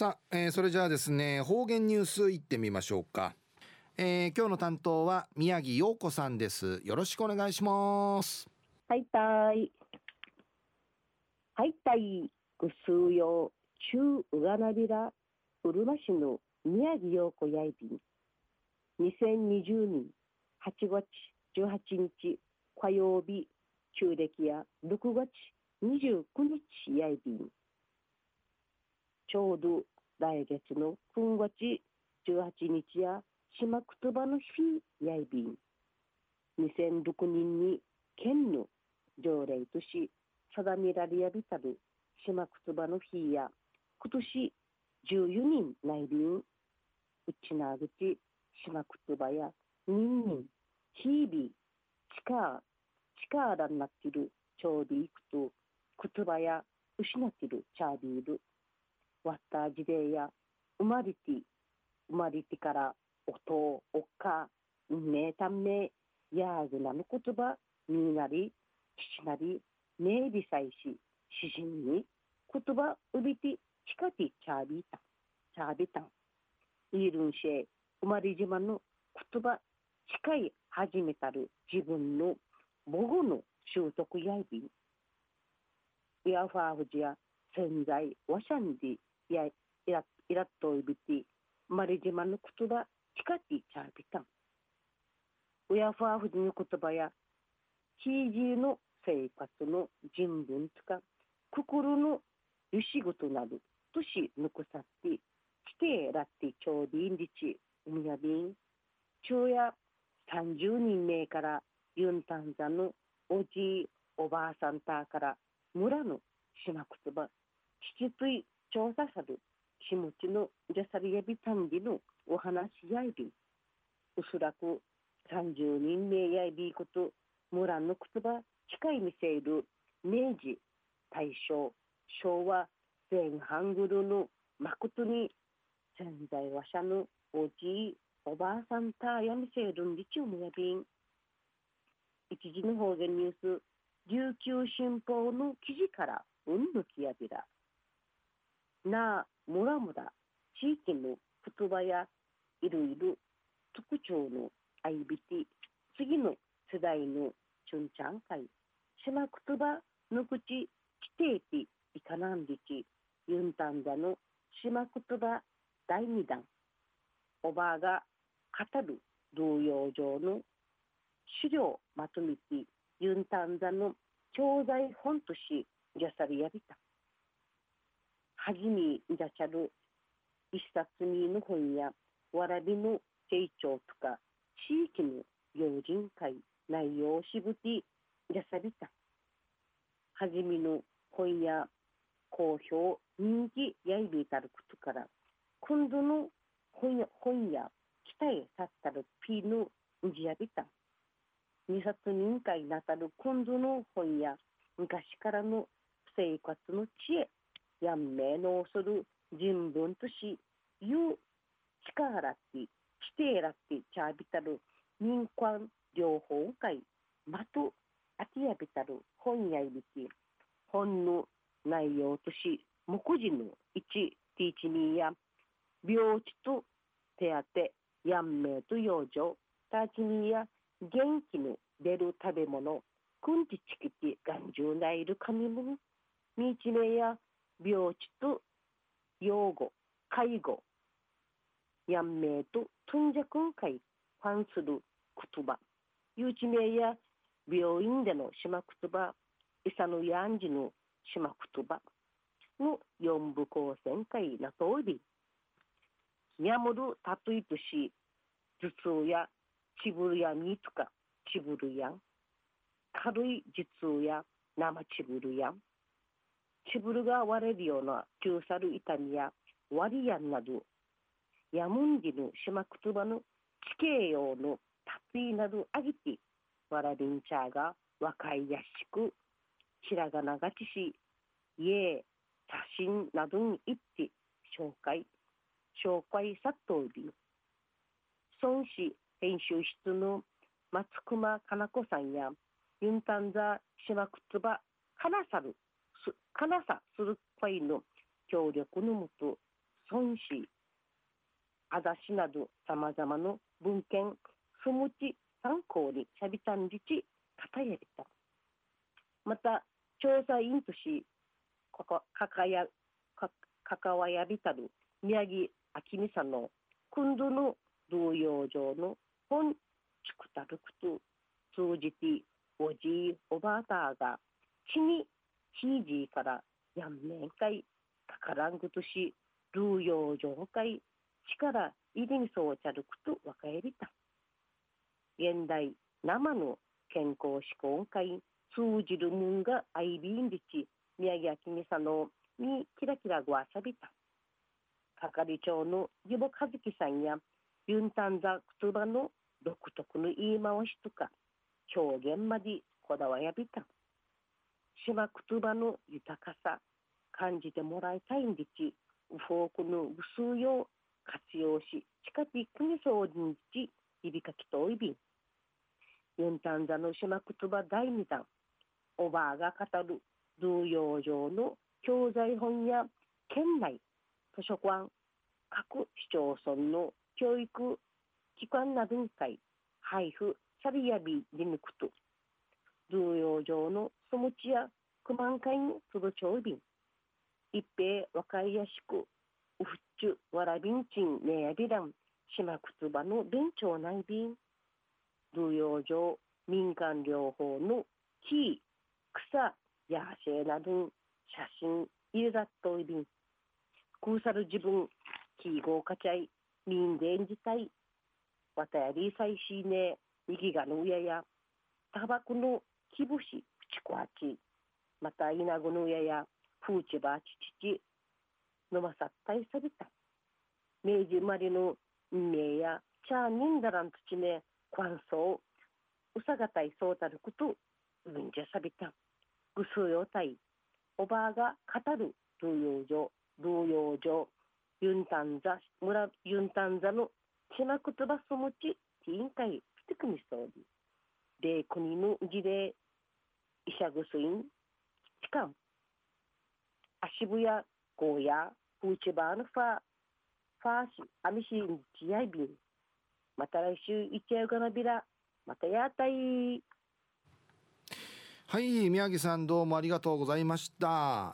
さあ、えー、それじゃあですね方言ニュースいってみましょうか、えー、今日の担当は宮城陽子さんです。よろしくお願いします。はいたい。はいたいぐすうよ中うがなびらうるま市の宮城陽子やいびん。2020年8月18日火曜日旧暦や6月29日ちょうど来月の9月18日や島くつばの日やいびん。2006年に県の条例とし定められやびたる島くつばの日や今年14人内便うちなぐち島くつばや人人日々力力になってるちょうどいくとくつばや失ってるチャービールわった事例や生まれて生まれてから音おっか運命短命やぐなの言葉みなり父なりねびさいし詩人に言葉うびて近てチャービータチャービタンイルンシェ生まれ島の言葉近い始めたる自分の母語の習得やいびん。イヤファーフジや潜在ワシャンデやイライラッといびてマリジマの言葉近てチャービタンウヤファーフジの言葉やヒージーの生活の人文とか心のゆしごとなるとしぬくさってきてらってちょうりんりちうみやびん昼夜30人目からユンタンザのおじいおばあさんたから村の島くつば父とい調査さる気持ちのジャサリヤビタンディのお話やいびおそらく30人目やいびこと村のくつば近い見せる明治大正昭和前半ぐるの誠に潜在話者のおじいおばあさんたやみせるんりちゅうむやびん。一時の方言ニュース琉球新報の記事からうんぬきやびら。なあむらむら地域の言葉やいろいろ特徴のあいびて次の世代のチュンチャン会。島言葉の口規定ていかなんりちユンタンザの島言葉第二弾。おばあが語る童謡上の資料まとめてユンタンザの教材本としじゃさりやびた。はじめいらっしゃる一冊にの本やわらびの成長とか地域の要人会内容をしぶてじゃさびたはじめの本や好評人気やいびたることから今度の本や本や期待さったるピーのうじやびた。二冊人会なさる今度の本や昔からの生活の知恵。やんめのする人文としいう力って規定らってちゃびたる民間両方会まとあきやびたる本やいびき本の内容とし目次の1ティーチミーや病地と手当やんめと養生たちにや元気の出る食べ物くんちちきて頑丈ないる紙物道名や病地と養護介護やんめいととんじゃくんかいフする言葉。ゆうち名や病院での島言葉いさのやんじの島言葉の四部構成会なとおりにゃむるたといとし頭痛やちぶるやみつかちぶるやん。軽い頭痛や生ちぶるやん。ちぶるが割れるような中さる痛みや割りやんなどやむんじぬ島くつばの地形用のたついなどあぎてわらびんちゃが若いやしくひらがながちし家写真などに行って紹介紹介さとり孫子編集室の松熊かな子さんやユンタンザ島くつばかなさるかなさする会の協力のもと孫子あだしなどさまざまな文献すむち参考にしゃびたんりちかたやりた。また調査員としかかかかやかかかわやびたる宮城明美さんの君度の同様上の本ちくたるくと通じておじいおばあたが地にひいじいからやんめんかいかからんぐとしルーヨー上会力入りにそうちゃるくとわかえりた。現代生の健康志向会通じるもんがアイビンリチ宮城明美さのにキラキラごあしゃびた。係長の義母和樹さんやユンタンザ言葉の独特の言い回しとか表現までこだわやびた。島言葉の豊かさ感じてもらいたいんでちフォークの無数用活用し近く国そうにち指かきといびん。ユンタンザの島言葉第二弾。おばあが語る同様上の教材本や県内図書館。各市町村の教育機関などに会配布サリヤビで抜くと。同様上のそむちや九万回に届ちょうびん一平若いやしくうふっちゅわらびんちんねやびらん島くつばの弁長内便同様上民間療法の木草やせなど写真入れだっといびんくうさる自分記号かちゃい民伝自体わたやりさいしね右がの上やタバコの木節ちこあちまた稲子の上やフーチバチチチのまさったいさびた。明治生まれの運命やチャーニンダラン土ね quan 想うさがたいそうたることうんじゃさびた。ぐすよたいおばあが語る同様上同様上ユンタンザ村ユンタンザの島くつばすもち委員会ピテクミソーデですで国の儀礼医者ぐすいん期間足部やゴーヤフーチバーのファファーシアミシンチアイビンまた来週行っちゃうかなびらまたやったい。はい宮城さんどうもありがとうございました。